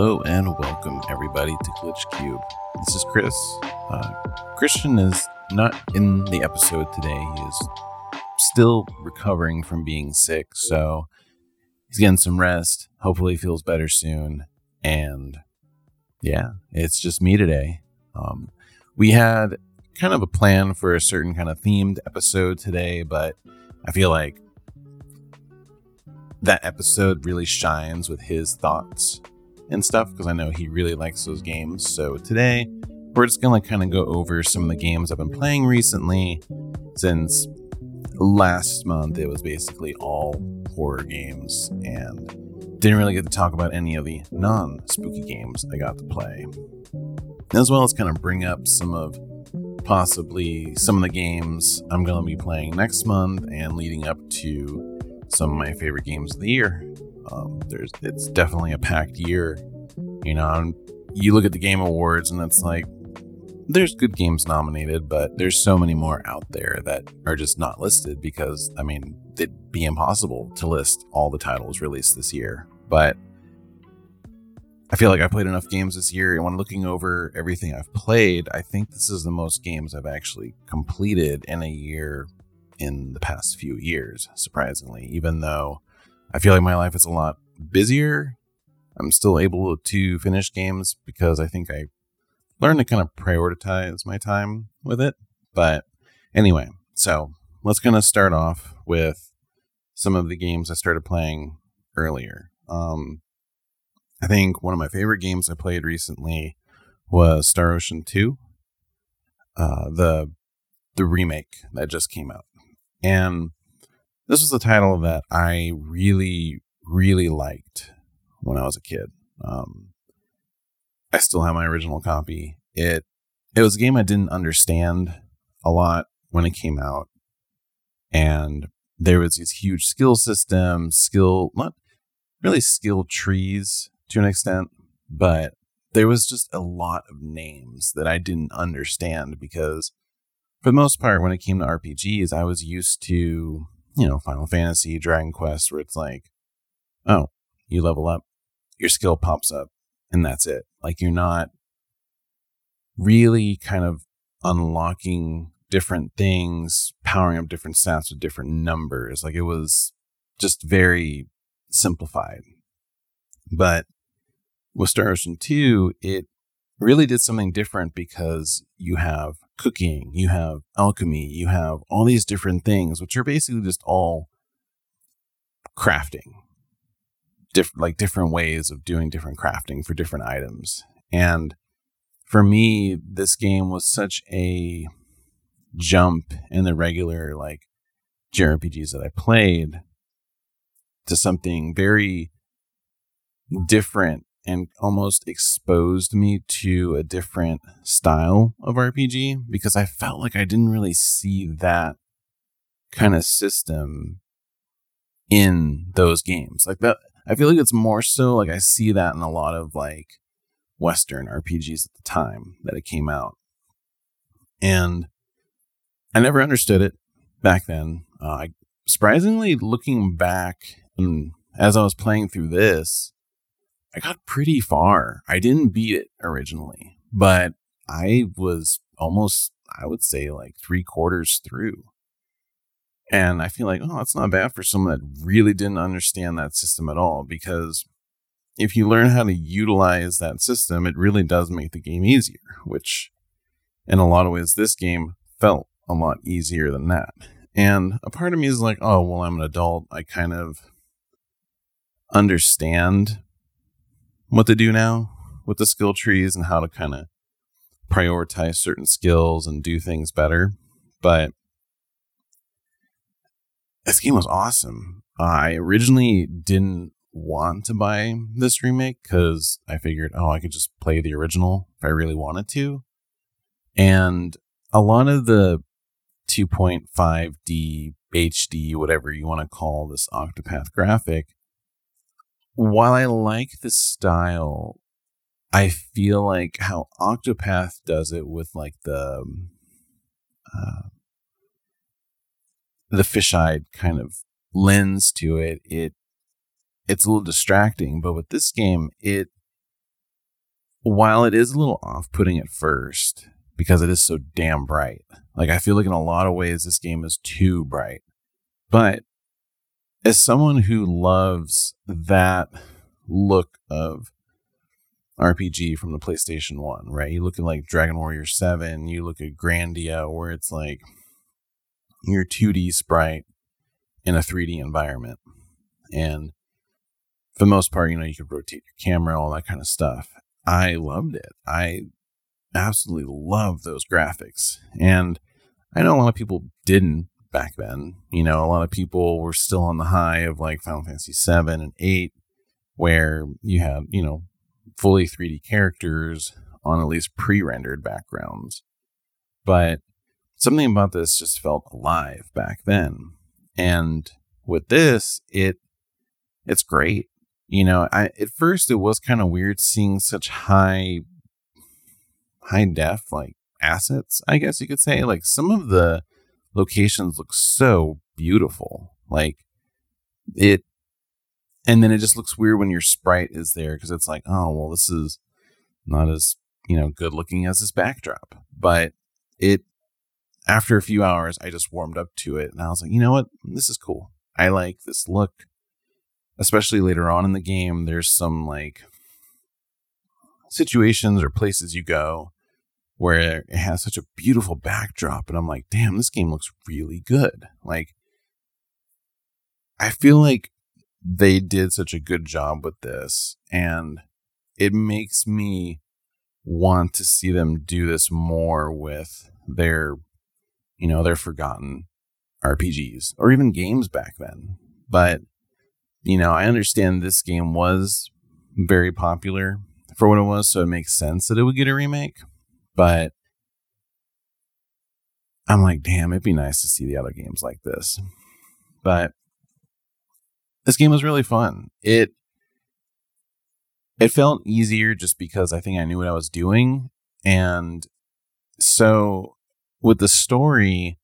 Hello and welcome everybody to Glitch Cube. This is Chris. Uh, Christian is not in the episode today. He is still recovering from being sick, so he's getting some rest. Hopefully, he feels better soon. And yeah, it's just me today. Um, we had kind of a plan for a certain kind of themed episode today, but I feel like that episode really shines with his thoughts and stuff because I know he really likes those games. So today we're just gonna kind of go over some of the games I've been playing recently since last month it was basically all horror games and didn't really get to talk about any of the non spooky games I got to play. As well as kind of bring up some of possibly some of the games I'm going to be playing next month and leading up to some of my favorite games of the year. Um, there's it's definitely a packed year. You know, you look at the game awards and it's like there's good games nominated, but there's so many more out there that are just not listed because I mean it'd be impossible to list all the titles released this year. But I feel like I played enough games this year, and when looking over everything I've played, I think this is the most games I've actually completed in a year in the past few years, surprisingly. Even though I feel like my life is a lot busier, I'm still able to finish games because I think I learned to kind of prioritize my time with it. But anyway, so let's kind of start off with some of the games I started playing earlier. Um, I think one of my favorite games I played recently was Star Ocean 2, uh, the the remake that just came out. And this was the title that I really, really liked when I was a kid. Um, I still have my original copy. It it was a game I didn't understand a lot when it came out, and there was these huge skill systems, skill not really skill trees to an extent, but there was just a lot of names that I didn't understand because for the most part, when it came to RPGs, I was used to, you know, Final Fantasy, Dragon Quest, where it's like, oh, you level up, your skill pops up, and that's it. Like you're not really kind of unlocking different things, powering up different stats with different numbers. Like it was just very simplified. But with Star Ocean 2, it really did something different because you have cooking, you have alchemy, you have all these different things, which are basically just all crafting, Diff- like different ways of doing different crafting for different items. And for me, this game was such a jump in the regular like JRPGs that I played to something very different and almost exposed me to a different style of RPG because I felt like I didn't really see that kind of system in those games. Like that I feel like it's more so like I see that in a lot of like western RPGs at the time that it came out. And I never understood it back then. Uh, surprisingly looking back and as I was playing through this, I got pretty far. I didn't beat it originally, but I was almost, I would say, like three quarters through. And I feel like, oh, that's not bad for someone that really didn't understand that system at all. Because if you learn how to utilize that system, it really does make the game easier, which in a lot of ways, this game felt a lot easier than that. And a part of me is like, oh, well, I'm an adult. I kind of understand what to do now with the skill trees and how to kind of prioritize certain skills and do things better. But this game was awesome. I originally didn't want to buy this remake because I figured, oh, I could just play the original if I really wanted to. And a lot of the 2.5D HD, whatever you want to call this Octopath graphic, while I like the style, I feel like how Octopath does it with like the um, uh, the fish-eyed kind of lens to it. It it's a little distracting, but with this game, it while it is a little off putting at first because it is so damn bright, like I feel like in a lot of ways this game is too bright. But as someone who loves that look of RPG from the PlayStation 1, right? You look at like Dragon Warrior 7, you look at Grandia, where it's like your 2D sprite in a 3D environment. And for the most part, you know, you could rotate your camera, all that kind of stuff. I loved it. I absolutely love those graphics. And I know a lot of people didn't back then. You know, a lot of people were still on the high of like Final Fantasy 7 and 8 where you had, you know, fully 3D characters on at least pre-rendered backgrounds. But something about this just felt alive back then. And with this, it it's great. You know, I at first it was kind of weird seeing such high high def like assets, I guess you could say. Like some of the locations look so beautiful. Like it and then it just looks weird when your sprite is there because it's like, oh well, this is not as you know good looking as this backdrop. But it after a few hours, I just warmed up to it, and I was like, you know what, this is cool. I like this look. Especially later on in the game, there's some like situations or places you go where it has such a beautiful backdrop, and I'm like, damn, this game looks really good. Like, I feel like they did such a good job with this and it makes me want to see them do this more with their you know they're forgotten RPGs or even games back then but you know I understand this game was very popular for what it was so it makes sense that it would get a remake but I'm like damn it'd be nice to see the other games like this but this game was really fun. It it felt easier just because I think I knew what I was doing. And so with the story,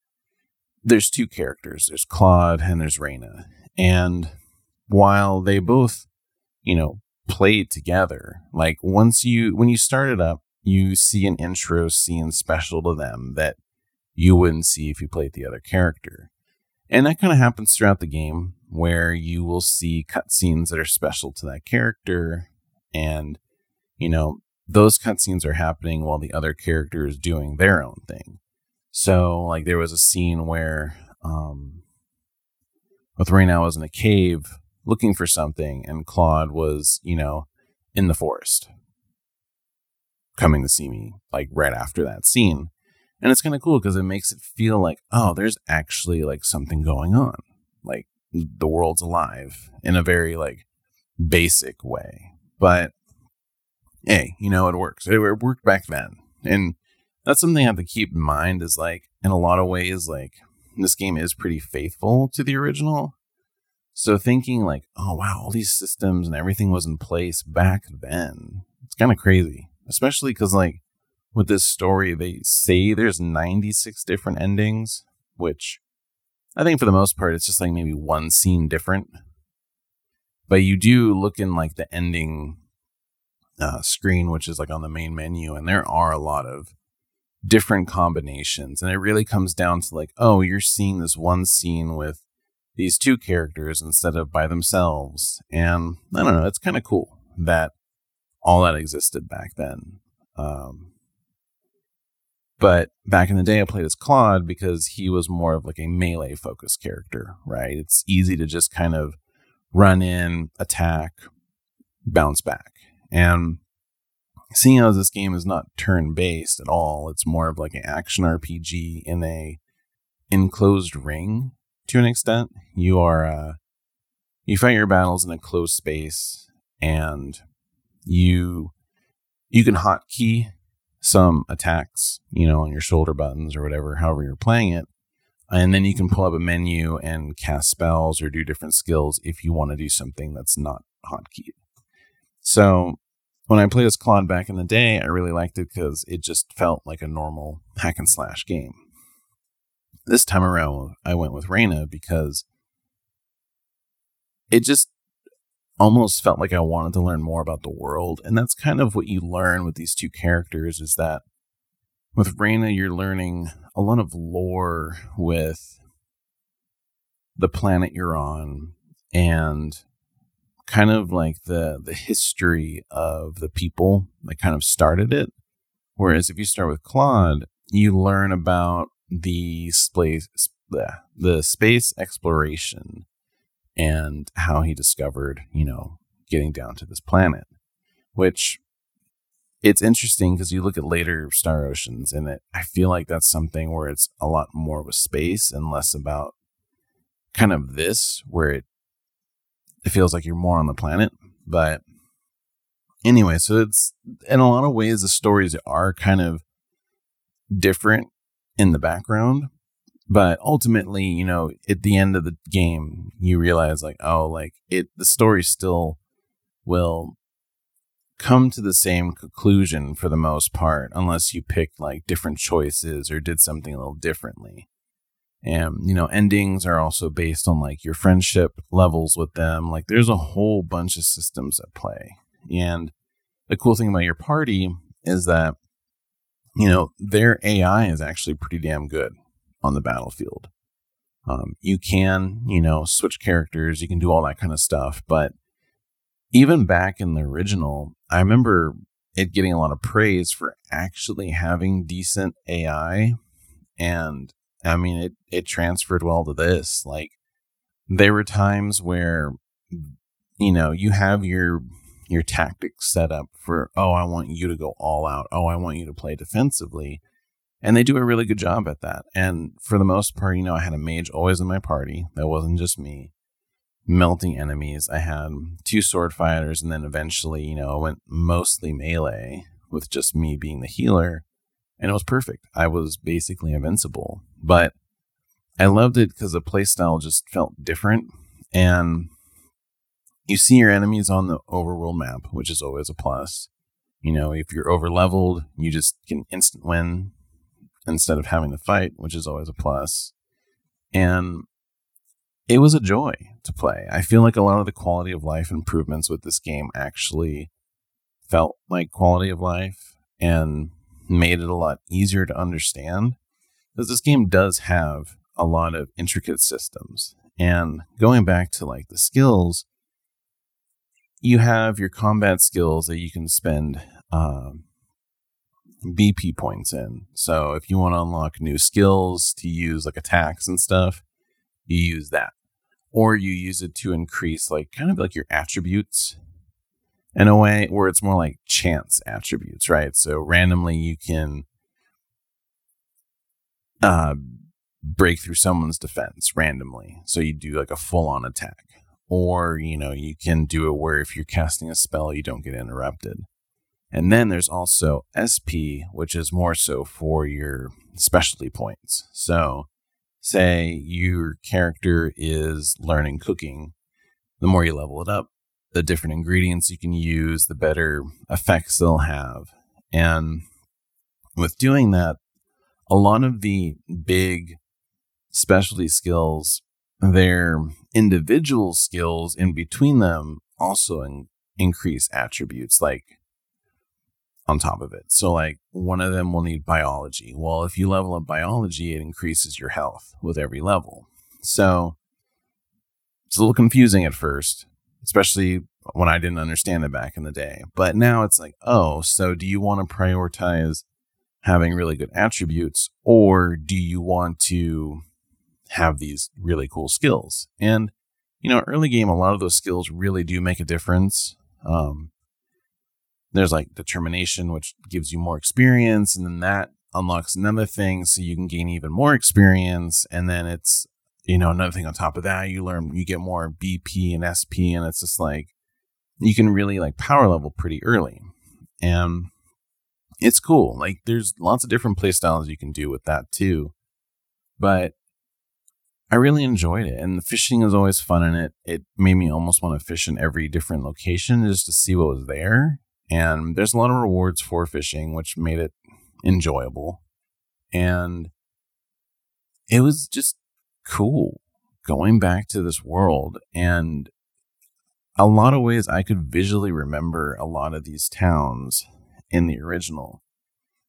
there's two characters. There's Claude and there's Rena. And while they both, you know, played together, like once you when you start it up, you see an intro scene special to them that you wouldn't see if you played the other character. And that kind of happens throughout the game where you will see cutscenes that are special to that character. And, you know, those cutscenes are happening while the other character is doing their own thing. So, like, there was a scene where, um, Rena was in a cave looking for something, and Claude was, you know, in the forest coming to see me, like, right after that scene. And it's kind of cool because it makes it feel like, oh, there's actually like something going on. Like the world's alive in a very like basic way. But hey, you know, it works. It worked back then. And that's something I have to keep in mind is like, in a lot of ways, like this game is pretty faithful to the original. So thinking like, oh wow, all these systems and everything was in place back then. It's kind of crazy, especially because like with this story, they say there's 96 different endings, which I think for the most part, it's just like maybe one scene different. But you do look in like the ending uh, screen, which is like on the main menu, and there are a lot of different combinations. And it really comes down to like, oh, you're seeing this one scene with these two characters instead of by themselves. And I don't know, it's kind of cool that all that existed back then. Um, but back in the day, I played as Claude because he was more of like a melee focused character, right? It's easy to just kind of run in, attack, bounce back. And seeing as this game is not turn based at all, it's more of like an action RPG in a enclosed ring to an extent. You are, uh, you fight your battles in a closed space and you, you can hotkey some attacks, you know, on your shoulder buttons or whatever, however you're playing it. And then you can pull up a menu and cast spells or do different skills if you want to do something that's not hotkeyed. So when I played as Claude back in the day, I really liked it because it just felt like a normal hack and slash game. This time around, I went with Rena because it just, almost felt like I wanted to learn more about the world. And that's kind of what you learn with these two characters is that with Rena, you're learning a lot of lore with the planet you're on and kind of like the the history of the people that kind of started it. Whereas if you start with Claude, you learn about the space the space exploration and how he discovered, you know, getting down to this planet, which it's interesting because you look at later Star Oceans and it, I feel like that's something where it's a lot more with space and less about kind of this, where it, it feels like you're more on the planet. But anyway, so it's in a lot of ways, the stories are kind of different in the background, but ultimately, you know, at the end of the game, you realize like, oh, like it, the story still will come to the same conclusion for the most part, unless you picked like different choices or did something a little differently. And, you know, endings are also based on like your friendship levels with them. Like there's a whole bunch of systems at play. And the cool thing about your party is that, you know, their AI is actually pretty damn good on the battlefield. Um, you can, you know, switch characters, you can do all that kind of stuff. But even back in the original, I remember it getting a lot of praise for actually having decent AI. And I mean, it, it transferred well to this. Like, there were times where, you know, you have your your tactics set up for, oh, I want you to go all out. Oh, I want you to play defensively. And they do a really good job at that. And for the most part, you know, I had a mage always in my party. That wasn't just me. Melting enemies. I had two sword fighters, and then eventually, you know, I went mostly melee with just me being the healer. And it was perfect. I was basically invincible. But I loved it because the playstyle just felt different. And you see your enemies on the overworld map, which is always a plus. You know, if you're over leveled, you just can instant win instead of having to fight, which is always a plus. And it was a joy to play. I feel like a lot of the quality of life improvements with this game actually felt like quality of life and made it a lot easier to understand because this game does have a lot of intricate systems. And going back to like the skills, you have your combat skills that you can spend um, BP points in. So if you want to unlock new skills to use like attacks and stuff, you use that. Or you use it to increase like kind of like your attributes in a way where it's more like chance attributes, right? So randomly you can uh, break through someone's defense randomly. So you do like a full on attack. Or, you know, you can do it where if you're casting a spell, you don't get interrupted. And then there's also SP, which is more so for your specialty points. So, say your character is learning cooking, the more you level it up, the different ingredients you can use, the better effects they'll have. And with doing that, a lot of the big specialty skills, their individual skills in between them also in- increase attributes like on top of it. So, like, one of them will need biology. Well, if you level up biology, it increases your health with every level. So, it's a little confusing at first, especially when I didn't understand it back in the day. But now it's like, oh, so do you want to prioritize having really good attributes, or do you want to have these really cool skills? And, you know, early game, a lot of those skills really do make a difference. Um, there's like determination, which gives you more experience, and then that unlocks another thing so you can gain even more experience. And then it's, you know, another thing on top of that, you learn, you get more BP and SP, and it's just like you can really like power level pretty early. And it's cool. Like there's lots of different play styles you can do with that too. But I really enjoyed it. And the fishing is always fun in it. It made me almost want to fish in every different location just to see what was there. And there's a lot of rewards for fishing, which made it enjoyable. And it was just cool going back to this world. And a lot of ways I could visually remember a lot of these towns in the original.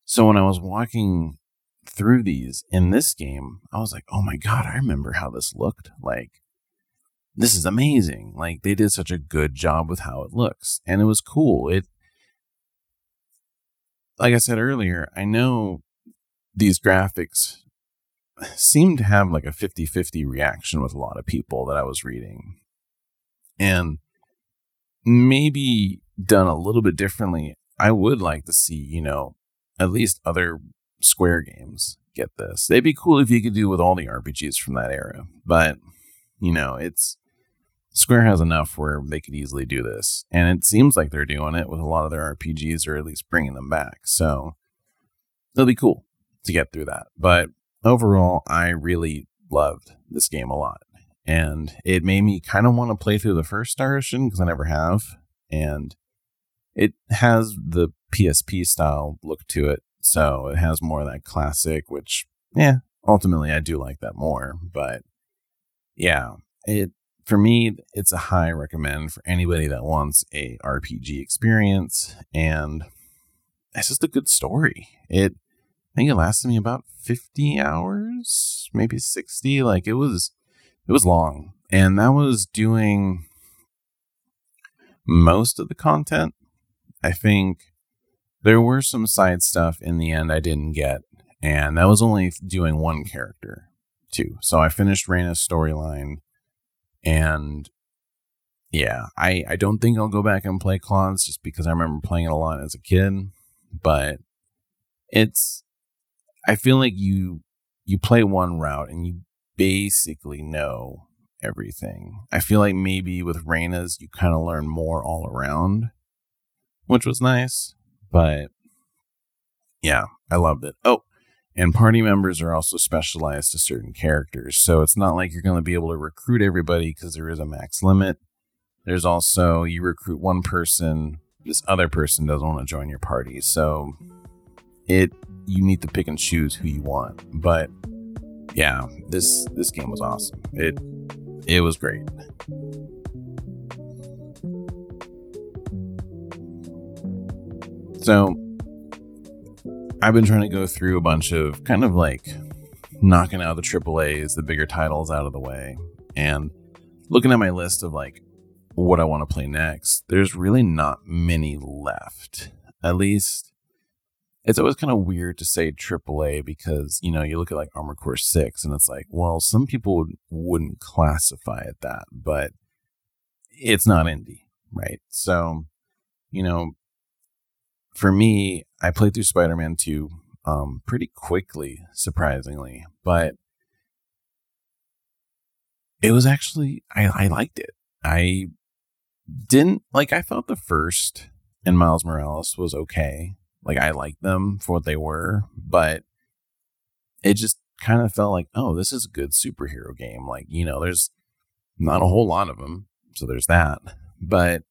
So when I was walking through these in this game, I was like, oh my God, I remember how this looked. Like, this is amazing. Like, they did such a good job with how it looks. And it was cool. It, like I said earlier, I know these graphics seem to have like a 50 50 reaction with a lot of people that I was reading. And maybe done a little bit differently. I would like to see, you know, at least other Square games get this. They'd be cool if you could do with all the RPGs from that era. But, you know, it's Square has enough where they could easily do this. And it seems like they're doing it with a lot of their RPGs or at least bringing them back. So it'll be cool to get through that. But overall, I really loved this game a lot. And it made me kind of want to play through the first Star Ocean because I never have. And it has the PSP style look to it. So it has more of that classic, which, yeah, ultimately I do like that more. But yeah, it for me, it's a high recommend for anybody that wants a RPG experience, and it's just a good story. It, I think it lasted me about fifty hours, maybe sixty. Like it was, it was long, and that was doing most of the content. I think there were some side stuff in the end I didn't get, and that was only doing one character too. So I finished Rena's storyline and yeah, I, I don't think I'll go back and play Claude's just because I remember playing it a lot as a kid. But it's I feel like you you play one route and you basically know everything. I feel like maybe with Rena's you kind of learn more all around, which was nice. But yeah, I loved it. Oh, and party members are also specialized to certain characters. So it's not like you're going to be able to recruit everybody because there is a max limit. There's also, you recruit one person, this other person doesn't want to join your party. So it, you need to pick and choose who you want. But yeah, this, this game was awesome. It, it was great. So I've been trying to go through a bunch of kind of like knocking out the AAAs, the bigger titles out of the way, and looking at my list of like what I want to play next. There's really not many left. At least it's always kind of weird to say AAA because you know you look at like Armored Core Six and it's like, well, some people would, wouldn't classify it that, but it's not indie, right? So, you know, for me, I played through Spider Man 2 um, pretty quickly, surprisingly, but it was actually, I, I liked it. I didn't, like, I thought the first and Miles Morales was okay. Like, I liked them for what they were, but it just kind of felt like, oh, this is a good superhero game. Like, you know, there's not a whole lot of them. So there's that. But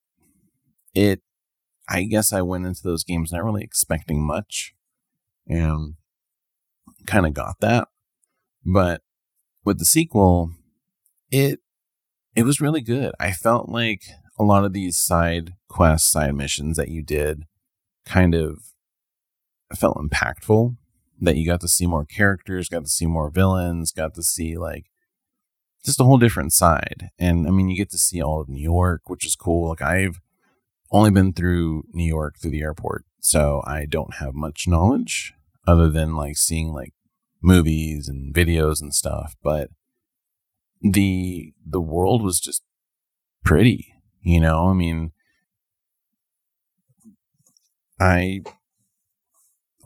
it I guess I went into those games not really expecting much and kind of got that. But with the sequel, it it was really good. I felt like a lot of these side quests, side missions that you did kind of felt impactful that you got to see more characters, got to see more villains, got to see like just a whole different side. And I mean, you get to see all of New York, which is cool. Like I've only been through New York through the airport, so I don't have much knowledge other than like seeing like movies and videos and stuff. But the the world was just pretty, you know. I mean, I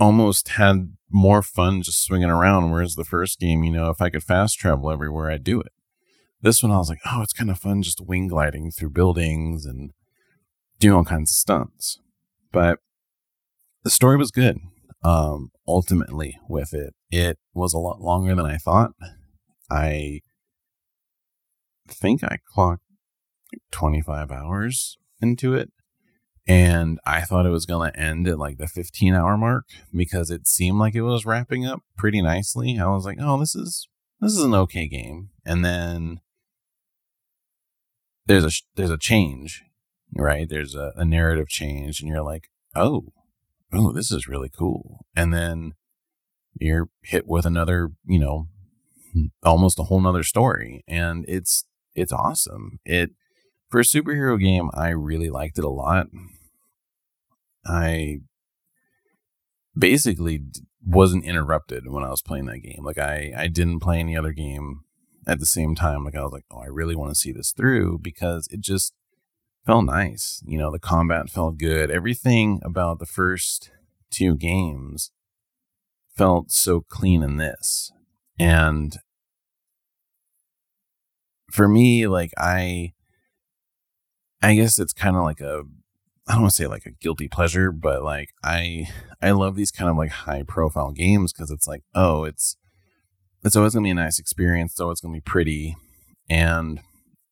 almost had more fun just swinging around. Whereas the first game, you know, if I could fast travel everywhere, I'd do it. This one, I was like, oh, it's kind of fun just wing gliding through buildings and doing all kinds of stunts. But the story was good. Um, ultimately, with it, it was a lot longer than I thought. I think I clocked 25 hours into it. And I thought it was going to end at like the 15 hour mark because it seemed like it was wrapping up pretty nicely. I was like, oh, this is, this is an okay game. And then there's a, there's a change right? There's a, a narrative change, and you're like, oh, oh, this is really cool. And then you're hit with another, you know, almost a whole nother story. And it's it's awesome. It for a superhero game, I really liked it a lot. I basically wasn't interrupted when I was playing that game. Like I I didn't play any other game at the same time. Like I was like, oh, I really want to see this through because it just felt nice. You know, the combat felt good. Everything about the first two games felt so clean in this. And for me, like I I guess it's kind of like a I don't want to say like a guilty pleasure, but like I I love these kind of like high profile games because it's like, oh, it's it's always gonna be a nice experience, so it's gonna be pretty. And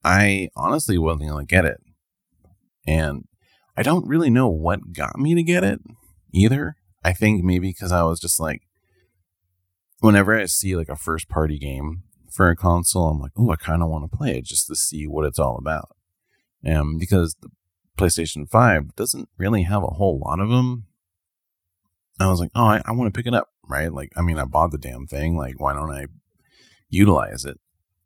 I honestly wasn't gonna get it. And I don't really know what got me to get it either. I think maybe because I was just like, whenever I see like a first party game for a console, I'm like, oh, I kind of want to play it just to see what it's all about. And because the PlayStation 5 doesn't really have a whole lot of them, I was like, oh, I, I want to pick it up, right? Like, I mean, I bought the damn thing. Like, why don't I utilize it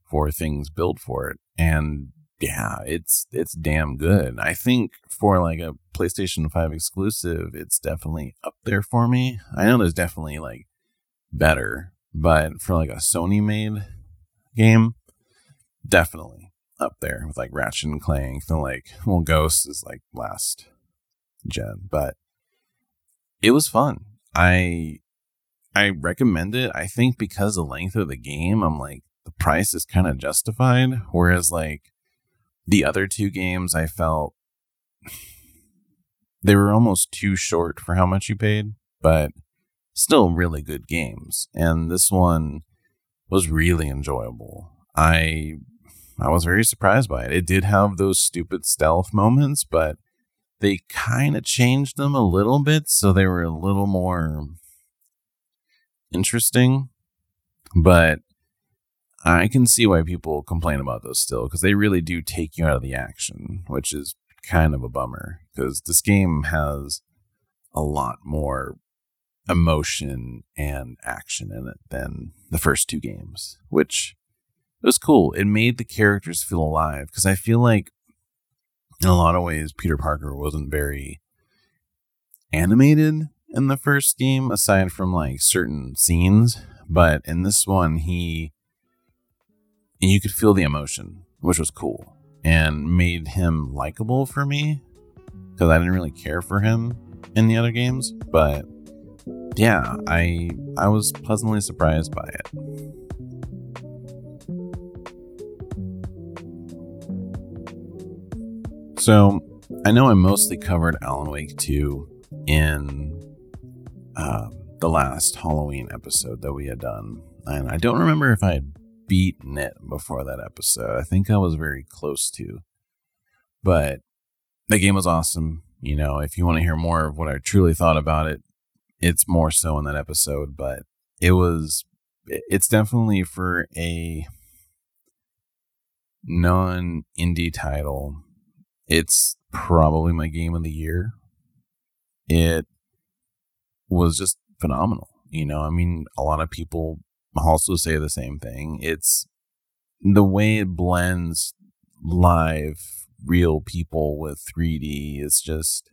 for things built for it? And yeah, it's it's damn good. I think for like a PlayStation 5 exclusive, it's definitely up there for me. I know there's definitely like better, but for like a Sony made game, definitely up there with like Ratchet and Clank. And like, well, Ghost is like last gen, but it was fun. I I recommend it. I think because the length of the game, I'm like the price is kind of justified. Whereas like the other two games I felt they were almost too short for how much you paid, but still really good games. And this one was really enjoyable. I I was very surprised by it. It did have those stupid stealth moments, but they kind of changed them a little bit so they were a little more interesting. But I can see why people complain about those still because they really do take you out of the action, which is kind of a bummer because this game has a lot more emotion and action in it than the first two games, which it was cool. It made the characters feel alive because I feel like in a lot of ways Peter Parker wasn't very animated in the first game aside from like certain scenes, but in this one he you could feel the emotion, which was cool and made him likable for me because I didn't really care for him in the other games. But yeah, I I was pleasantly surprised by it. So I know I mostly covered Alan Wake 2 in uh, the last Halloween episode that we had done. And I don't remember if I had beaten it before that episode. I think I was very close to. But the game was awesome. You know, if you want to hear more of what I truly thought about it, it's more so in that episode. But it was, it's definitely for a non indie title. It's probably my game of the year. It was just phenomenal. You know, I mean, a lot of people also say the same thing. It's the way it blends live real people with 3D is just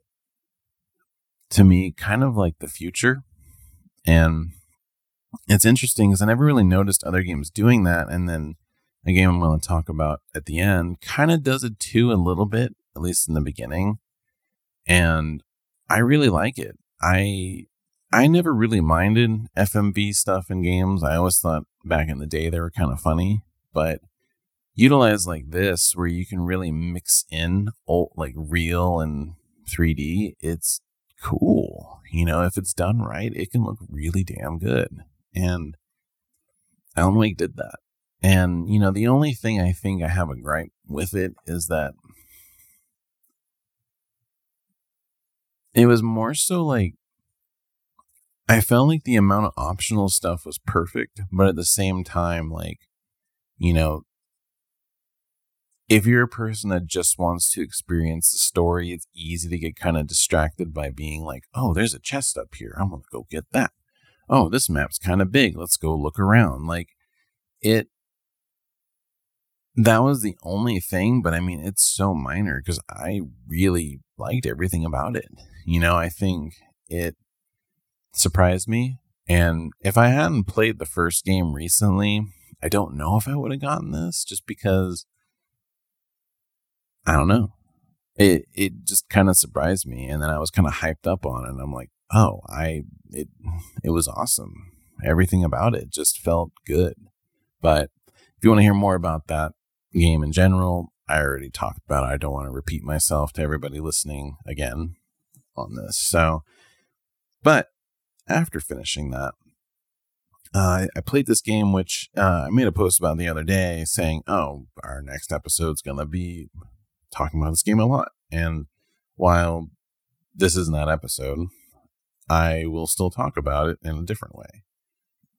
to me kind of like the future. And it's interesting because I never really noticed other games doing that. And then a game I'm going to talk about at the end kind of does it too a little bit, at least in the beginning. And I really like it. I I never really minded FMV stuff in games. I always thought back in the day they were kind of funny, but utilize like this where you can really mix in old, like real and 3D, it's cool. You know, if it's done right, it can look really damn good. And Alan Wake did that. And, you know, the only thing I think I have a gripe with it is that it was more so like I felt like the amount of optional stuff was perfect, but at the same time, like, you know, if you're a person that just wants to experience the story, it's easy to get kind of distracted by being like, oh, there's a chest up here. I'm going to go get that. Oh, this map's kind of big. Let's go look around. Like it, that was the only thing, but I mean, it's so minor because I really liked everything about it. You know, I think it surprised me. And if I hadn't played the first game recently, I don't know if I would have gotten this just because I don't know. It it just kind of surprised me, and then I was kind of hyped up on it. And I'm like, oh, I it it was awesome. Everything about it just felt good. But if you want to hear more about that game in general, I already talked about it. I don't want to repeat myself to everybody listening again on this. So, but after finishing that, uh, I played this game, which uh, I made a post about the other day saying, oh, our next episode's going to be talking about this game a lot. And while this isn't that episode, I will still talk about it in a different way.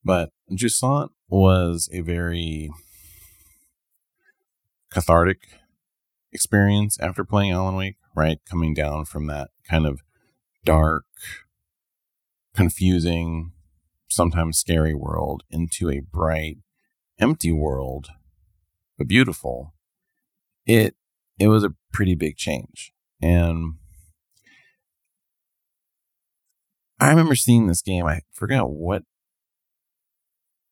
But Jusant was a very cathartic experience after playing Alan Wake, right? Coming down from that kind of dark, confusing, sometimes scary world into a bright, empty world, but beautiful. It it was a pretty big change. And I remember seeing this game. I forgot what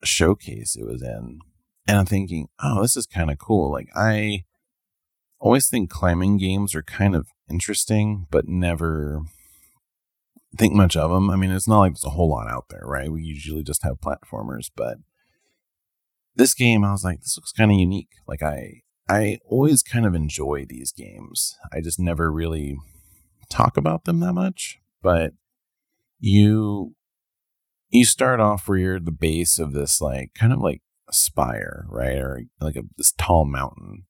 showcase it was in. And I'm thinking, oh, this is kind of cool. Like, I always think climbing games are kind of interesting, but never think much of them. I mean, it's not like there's a whole lot out there, right? We usually just have platformers, but this game, I was like, this looks kind of unique. Like, I I always kind of enjoy these games. I just never really talk about them that much, but you you start off where you're the base of this like kind of like spire, right? Or like a, this tall mountain.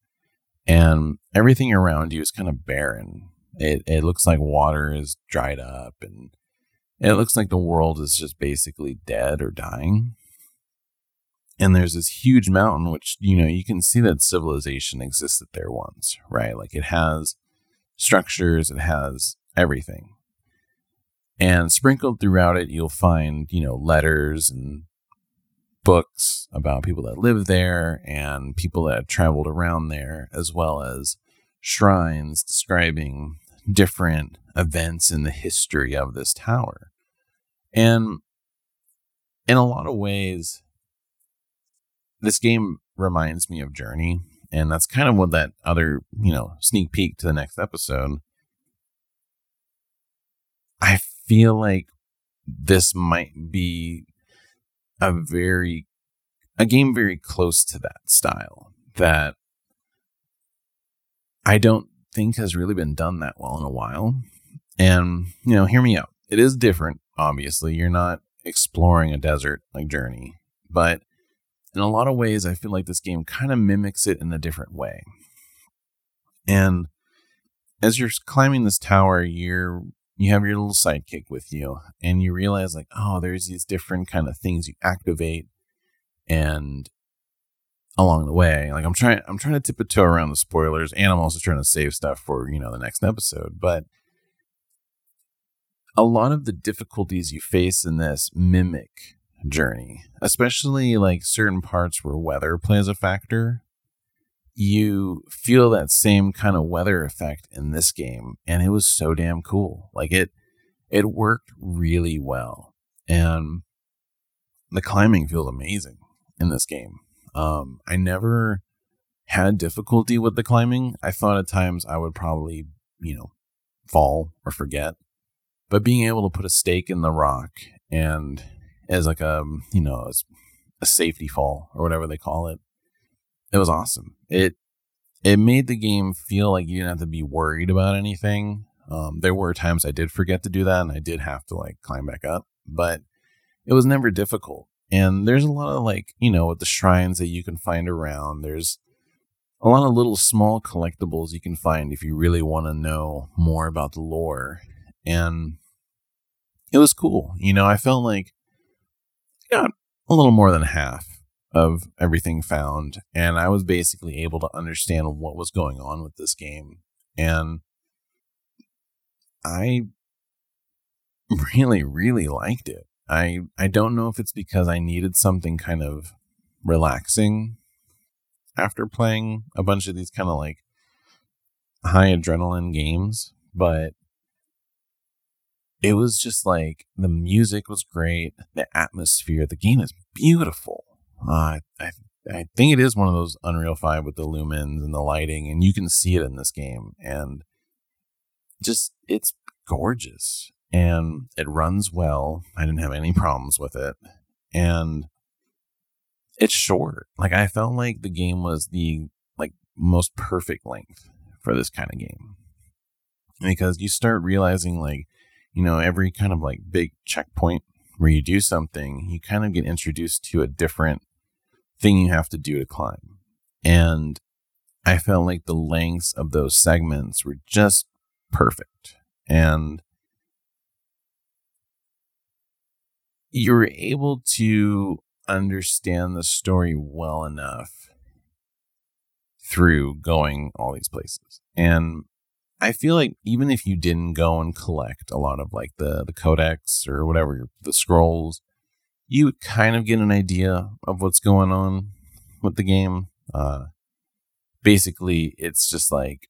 And everything around you is kind of barren. It it looks like water is dried up and it looks like the world is just basically dead or dying and there's this huge mountain which you know you can see that civilization existed there once right like it has structures it has everything and sprinkled throughout it you'll find you know letters and books about people that live there and people that have traveled around there as well as shrines describing different events in the history of this tower and in a lot of ways this game reminds me of Journey, and that's kind of what that other, you know, sneak peek to the next episode. I feel like this might be a very a game very close to that style that I don't think has really been done that well in a while. And, you know, hear me out. It is different, obviously. You're not exploring a desert like Journey, but in a lot of ways, I feel like this game kind of mimics it in a different way. And as you're climbing this tower, you're you have your little sidekick with you, and you realize like, oh, there's these different kind of things you activate, and along the way, like I'm trying, I'm trying to tiptoe around the spoilers, and I'm also trying to save stuff for you know the next episode, but a lot of the difficulties you face in this mimic journey, especially like certain parts where weather plays a factor. You feel that same kind of weather effect in this game, and it was so damn cool. Like it, it worked really well, and the climbing feels amazing in this game. Um, I never had difficulty with the climbing. I thought at times I would probably, you know, fall or forget. But being able to put a stake in the rock and as like a you know as a safety fall or whatever they call it. It was awesome. It it made the game feel like you didn't have to be worried about anything. Um, there were times I did forget to do that, and I did have to like climb back up, but it was never difficult. And there's a lot of like you know with the shrines that you can find around. There's a lot of little small collectibles you can find if you really want to know more about the lore, and it was cool. You know, I felt like got a little more than half of everything found, and I was basically able to understand what was going on with this game. And I really, really liked it. I I don't know if it's because I needed something kind of relaxing after playing a bunch of these kind of like high adrenaline games, but it was just like the music was great, the atmosphere, the game is beautiful. Uh, I I think it is one of those Unreal Five with the lumens and the lighting, and you can see it in this game, and just it's gorgeous and it runs well. I didn't have any problems with it, and it's short. Like I felt like the game was the like most perfect length for this kind of game because you start realizing like you know every kind of like big checkpoint where you do something you kind of get introduced to a different thing you have to do to climb and i felt like the lengths of those segments were just perfect and you're able to understand the story well enough through going all these places. And I feel like even if you didn't go and collect a lot of like the the codex or whatever the scrolls, you kind of get an idea of what's going on with the game. Uh, basically, it's just like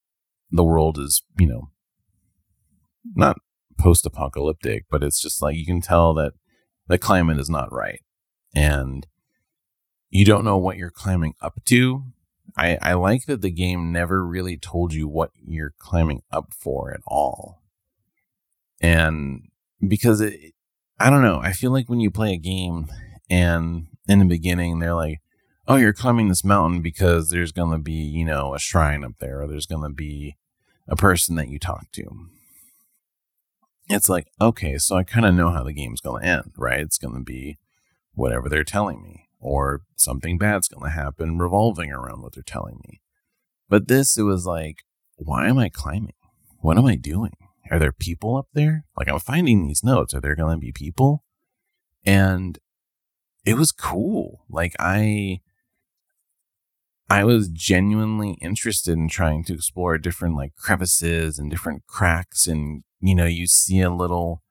the world is you know not post apocalyptic, but it's just like you can tell that the climate is not right, and you don't know what you're climbing up to I, I like that the game never really told you what you're climbing up for at all. And because it, I don't know, I feel like when you play a game and in the beginning they're like, oh, you're climbing this mountain because there's going to be, you know, a shrine up there or there's going to be a person that you talk to. It's like, okay, so I kind of know how the game's going to end, right? It's going to be whatever they're telling me or something bad's going to happen revolving around what they're telling me. But this, it was like, why am I climbing? What am I doing? Are there people up there? Like, I'm finding these notes. Are there going to be people? And it was cool. Like, I. I was genuinely interested in trying to explore different like crevices and different cracks and you know you see a little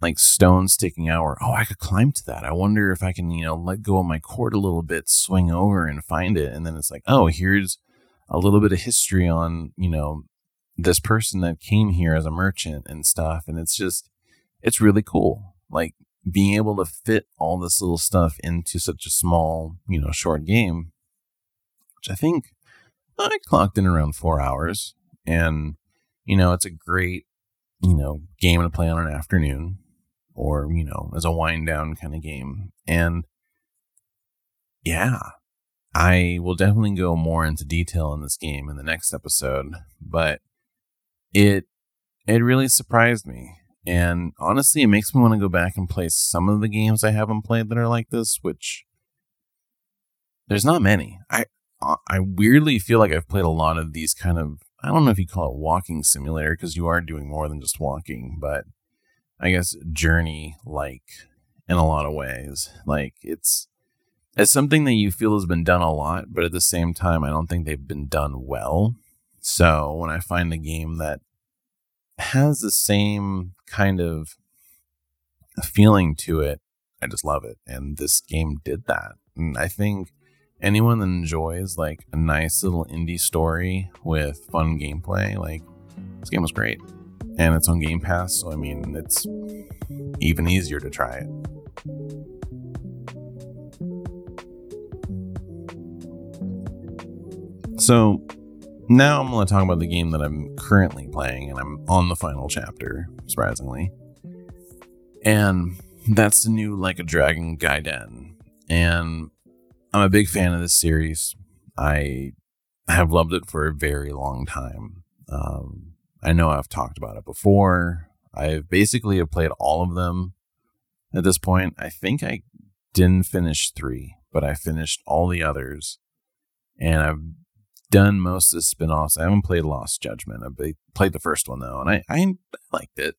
like stone sticking out or oh i could climb to that i wonder if i can you know let go of my cord a little bit swing over and find it and then it's like oh here's a little bit of history on you know this person that came here as a merchant and stuff and it's just it's really cool like being able to fit all this little stuff into such a small you know short game which i think i clocked in around four hours and you know it's a great you know game to play on an afternoon or, you know, as a wind down kind of game. And yeah, I will definitely go more into detail in this game in the next episode, but it it really surprised me. And honestly, it makes me want to go back and play some of the games I haven't played that are like this, which there's not many. I I weirdly feel like I've played a lot of these kind of I don't know if you call it walking simulator because you are doing more than just walking, but I guess, journey like in a lot of ways. Like it's it's something that you feel has been done a lot, but at the same time, I don't think they've been done well. So when I find a game that has the same kind of feeling to it, I just love it. And this game did that. And I think anyone that enjoys like a nice little indie story with fun gameplay, like this game was great and it's on Game Pass, so I mean, it's even easier to try it. So now I'm going to talk about the game that I'm currently playing, and I'm on the final chapter, surprisingly. And that's the new Like a Dragon Gaiden. And I'm a big fan of this series. I have loved it for a very long time. Um, I know I've talked about it before. I've basically have played all of them at this point. I think I didn't finish three, but I finished all the others. And I've done most of the spin offs. I haven't played Lost Judgment. I played the first one though, and I, I liked it.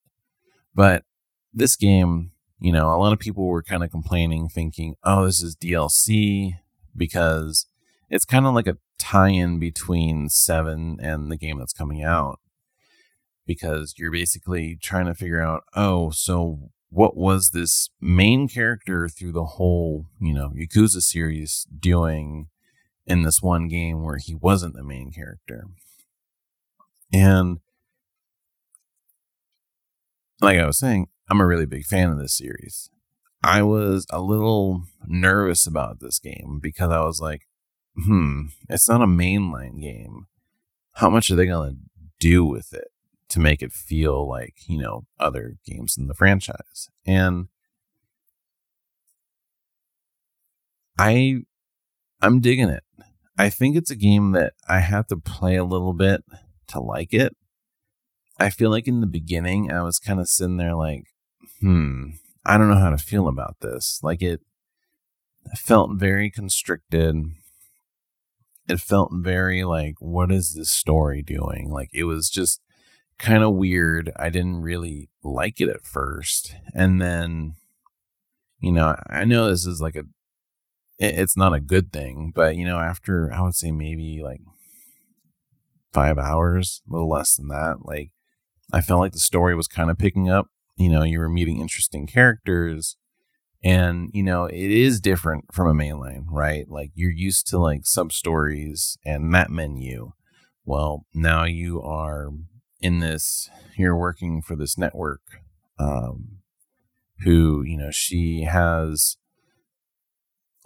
But this game, you know, a lot of people were kind of complaining, thinking, oh, this is DLC because it's kind of like a tie in between 7 and the game that's coming out. Because you're basically trying to figure out, oh, so what was this main character through the whole, you know, Yakuza series doing in this one game where he wasn't the main character? And like I was saying, I'm a really big fan of this series. I was a little nervous about this game because I was like, hmm, it's not a mainline game. How much are they going to do with it to make it feel like, you know, other games in the franchise? And I I'm digging it. I think it's a game that I have to play a little bit to like it. I feel like in the beginning I was kind of sitting there like, hmm, I don't know how to feel about this. Like it felt very constricted. It felt very like, what is this story doing? Like it was just kind of weird. I didn't really like it at first. And then, you know, I know this is like a, it's not a good thing, but you know, after I would say maybe like five hours, a little less than that, like I felt like the story was kind of picking up you know, you were meeting interesting characters. And, you know, it is different from a mainline, right? Like you're used to like sub stories and that menu. Well, now you are in this, you're working for this network, um, who, you know, she has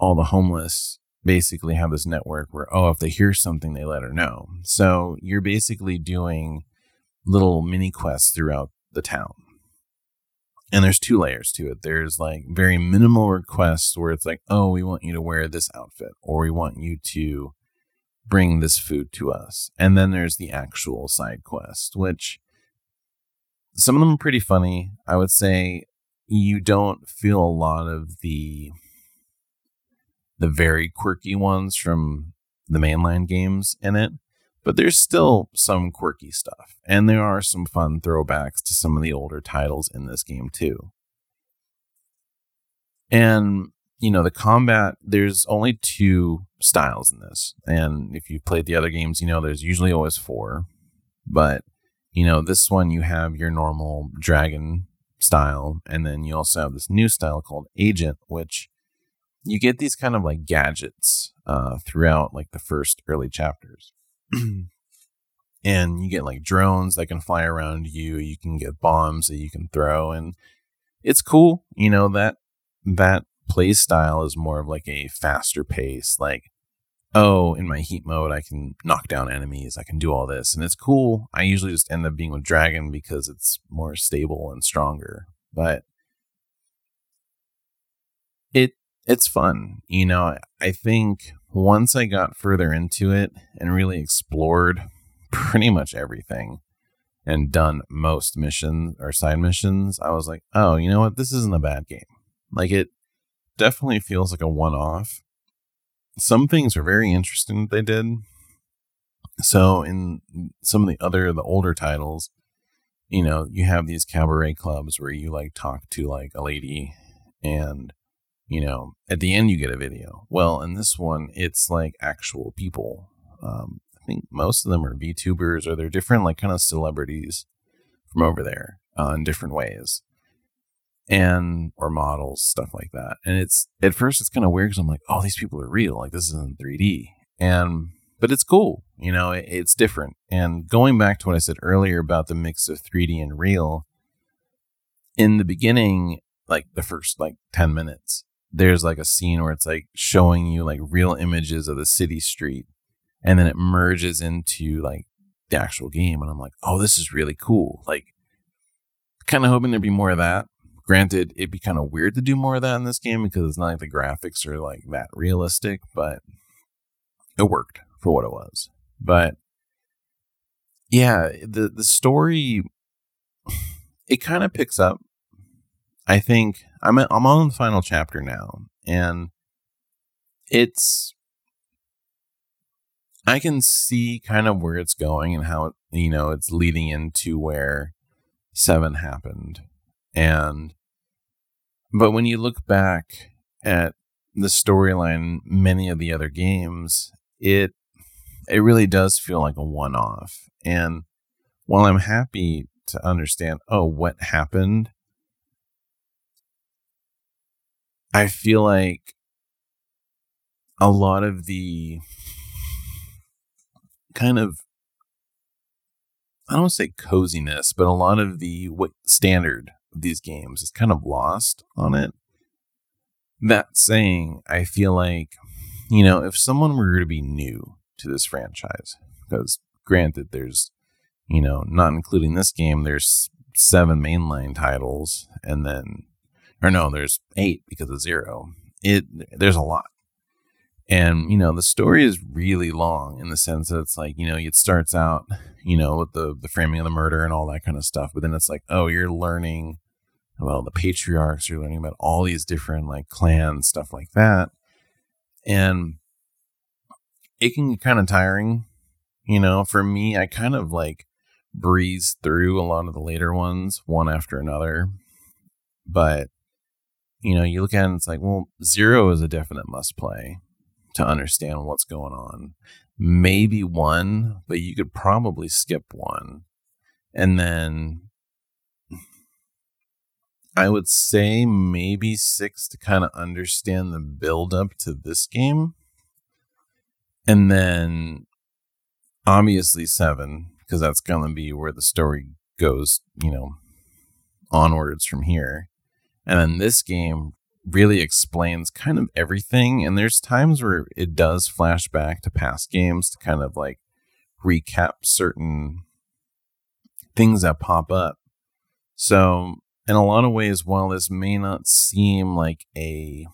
all the homeless basically have this network where, oh, if they hear something, they let her know. So you're basically doing little mini quests throughout the town and there's two layers to it. There's like very minimal requests where it's like, oh, we want you to wear this outfit, or we want you to bring this food to us. And then there's the actual side quest, which some of them are pretty funny. I would say you don't feel a lot of the the very quirky ones from the mainline games in it but there's still some quirky stuff, and there are some fun throwbacks to some of the older titles in this game, too. And, you know, the combat, there's only two styles in this. And if you've played the other games, you know there's usually always four. But, you know, this one you have your normal dragon style, and then you also have this new style called Agent, which you get these kind of like gadgets uh, throughout like the first early chapters. and you get like drones that can fly around you. You can get bombs that you can throw, and it's cool. You know that that play style is more of like a faster pace. Like, oh, in my heat mode, I can knock down enemies. I can do all this, and it's cool. I usually just end up being with dragon because it's more stable and stronger. But it it's fun. You know, I think once I got further into it and really explored pretty much everything and done most missions or side missions, I was like, oh, you know what? This isn't a bad game. Like, it definitely feels like a one off. Some things are very interesting that they did. So, in some of the other, the older titles, you know, you have these cabaret clubs where you like talk to like a lady and you know, at the end you get a video. Well, in this one, it's like actual people. Um, I think most of them are VTubers or they're different, like kind of celebrities from over there uh, in different ways, and or models, stuff like that. And it's at first it's kind of weird because I'm like, oh, these people are real. Like this isn't 3D, and but it's cool. You know, it, it's different. And going back to what I said earlier about the mix of 3D and real, in the beginning, like the first like 10 minutes, there's like a scene where it's like showing you like real images of the city street and then it merges into like the actual game and i'm like oh this is really cool. Like kind of hoping there'd be more of that. Granted it'd be kind of weird to do more of that in this game because it's not like the graphics are like that realistic but it worked for what it was. But yeah the the story it kind of picks up I think I'm at, I'm on the final chapter now, and it's I can see kind of where it's going and how you know it's leading into where seven happened, and But when you look back at the storyline, many of the other games, it it really does feel like a one off. And while I'm happy to understand, oh, what happened, I feel like a lot of the kind of I don't want to say coziness, but a lot of the what standard of these games is kind of lost on it. That saying, I feel like, you know, if someone were to be new to this franchise, because granted, there's, you know, not including this game, there's seven mainline titles, and then, or no, there's eight because of zero. It there's a lot, and you know, the story is really long in the sense that it's like, you know, it starts out, you know, with the the framing of the murder and all that kind of stuff, but then it's like, oh, you're learning about the patriarchs, you're learning about all these different like clans, stuff like that. And it can get kind of tiring. You know, for me, I kind of like breeze through a lot of the later ones one after another. But, you know, you look at it, and it's like, well, zero is a definite must play to understand what's going on. Maybe one, but you could probably skip one. And then I would say maybe six to kind of understand the build up to this game. And then obviously seven, because that's going to be where the story goes, you know, onwards from here. And then this game really explains kind of everything. And there's times where it does flash back to past games to kind of like recap certain things that pop up. So in a lot of ways, while this may not seem like a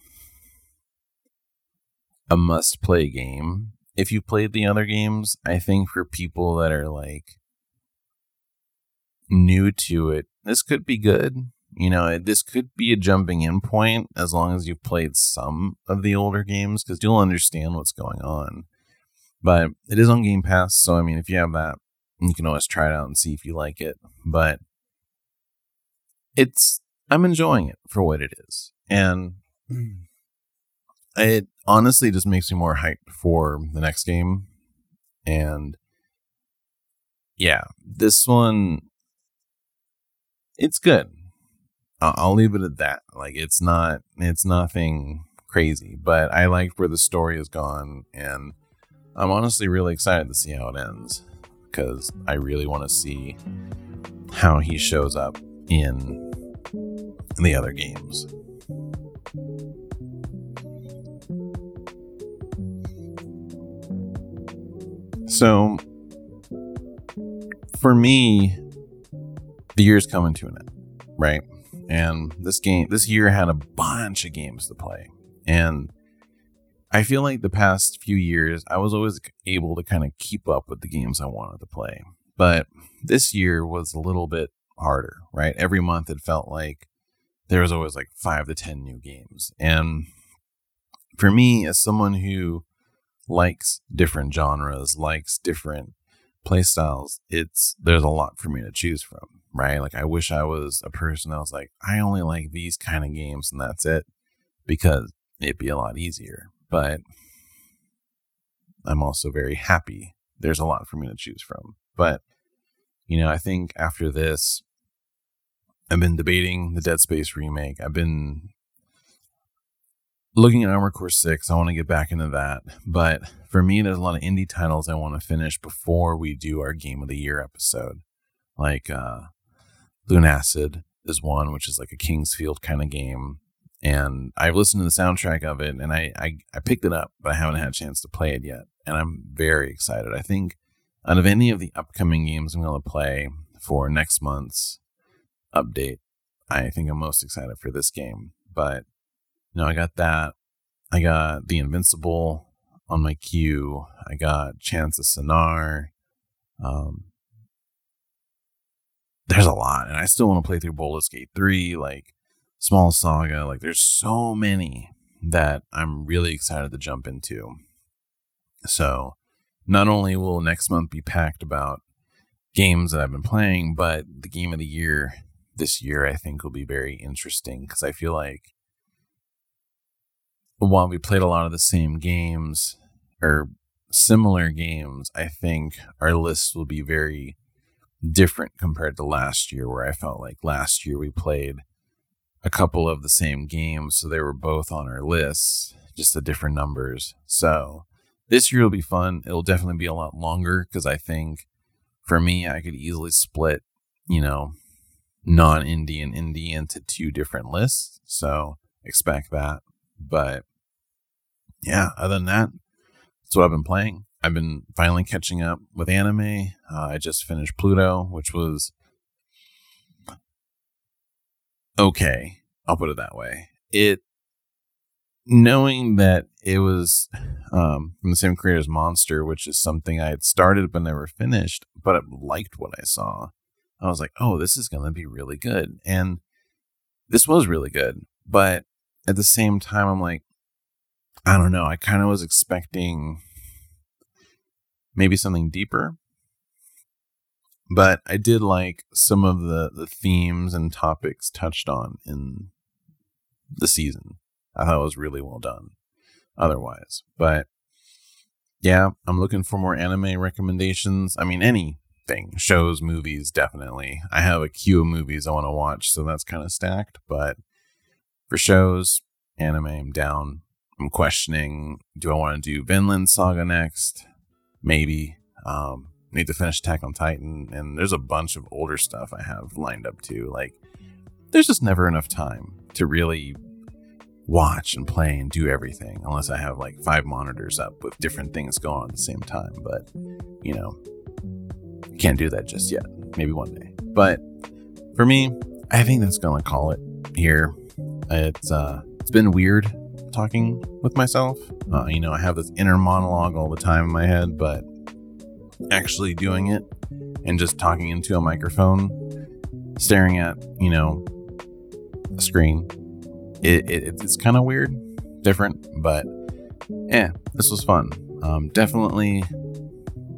a must play game, if you played the other games, I think for people that are like new to it, this could be good. You know, this could be a jumping in point as long as you've played some of the older games because you'll understand what's going on. But it is on Game Pass, so I mean, if you have that, you can always try it out and see if you like it. But it's I'm enjoying it for what it is, and it honestly just makes me more hyped for the next game. And yeah, this one, it's good. I'll, leave it at that. Like it's not, it's nothing crazy, but I like where the story has gone, and I'm honestly really excited to see how it ends because I really want to see how he shows up in the other games. So, for me, the year's coming to an end, right? And this game, this year had a bunch of games to play. And I feel like the past few years, I was always able to kind of keep up with the games I wanted to play. But this year was a little bit harder, right? Every month it felt like there was always like five to 10 new games. And for me, as someone who likes different genres, likes different playstyles, it's there's a lot for me to choose from, right? Like I wish I was a person that was like, I only like these kind of games and that's it because it'd be a lot easier. But I'm also very happy there's a lot for me to choose from. But you know, I think after this, I've been debating the Dead Space remake. I've been looking at Armored Core 6. I want to get back into that. But for me, there's a lot of indie titles I want to finish before we do our Game of the Year episode. Like uh, Lunacid is one, which is like a King's Field kind of game. And I've listened to the soundtrack of it and I, I, I picked it up, but I haven't had a chance to play it yet. And I'm very excited. I think out of any of the upcoming games I'm going to play for next month's update. I think I'm most excited for this game. But you know, I got that. I got the Invincible on my queue. I got Chants of Sennaar. Um, there's a lot, and I still want to play through Baldur's Gate 3, like Small Saga. Like, there's so many that I'm really excited to jump into. So, not only will next month be packed about games that I've been playing, but the game of the year this year I think will be very interesting because I feel like while we played a lot of the same games or similar games, I think our list will be very different compared to last year, where I felt like last year we played a couple of the same games, so they were both on our lists, just the different numbers. So this year will be fun. It'll definitely be a lot longer because I think for me, I could easily split, you know, non Indian indie into two different lists. So expect that. But yeah, other than that, that's what I've been playing. I've been finally catching up with anime. Uh, I just finished Pluto, which was okay. I'll put it that way. It knowing that it was um, from the same creator as Monster, which is something I had started but never finished, but I liked what I saw. I was like, oh, this is going to be really good. And this was really good. But at the same time, I'm like, I don't know. I kind of was expecting maybe something deeper. But I did like some of the, the themes and topics touched on in the season. I thought it was really well done otherwise. But yeah, I'm looking for more anime recommendations. I mean, anything, shows, movies, definitely. I have a queue of movies I want to watch, so that's kind of stacked. But for shows, anime, I'm down. I'm questioning do I want to do Vinland Saga next? Maybe. Um, need to finish Attack on Titan, and there's a bunch of older stuff I have lined up too. Like, there's just never enough time to really watch and play and do everything unless I have like five monitors up with different things going on at the same time. But, you know, can't do that just yet. Maybe one day. But for me, I think that's to call it here. It's, uh, it's been weird talking with myself. Uh, you know, I have this inner monologue all the time in my head, but actually doing it and just talking into a microphone, staring at, you know, a screen it, it it's kind of weird, different, but yeah, this was fun. Um, definitely,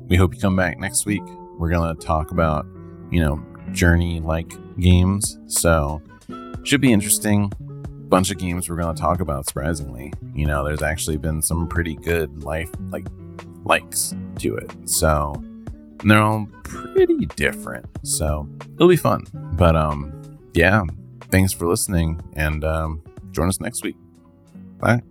we hope you come back next week. We're gonna talk about you know journey like games, so should be interesting. Bunch of games we're gonna talk about. Surprisingly, you know, there's actually been some pretty good life like likes to it. So and they're all pretty different. So it'll be fun. But um yeah, thanks for listening and um join us next week. Bye.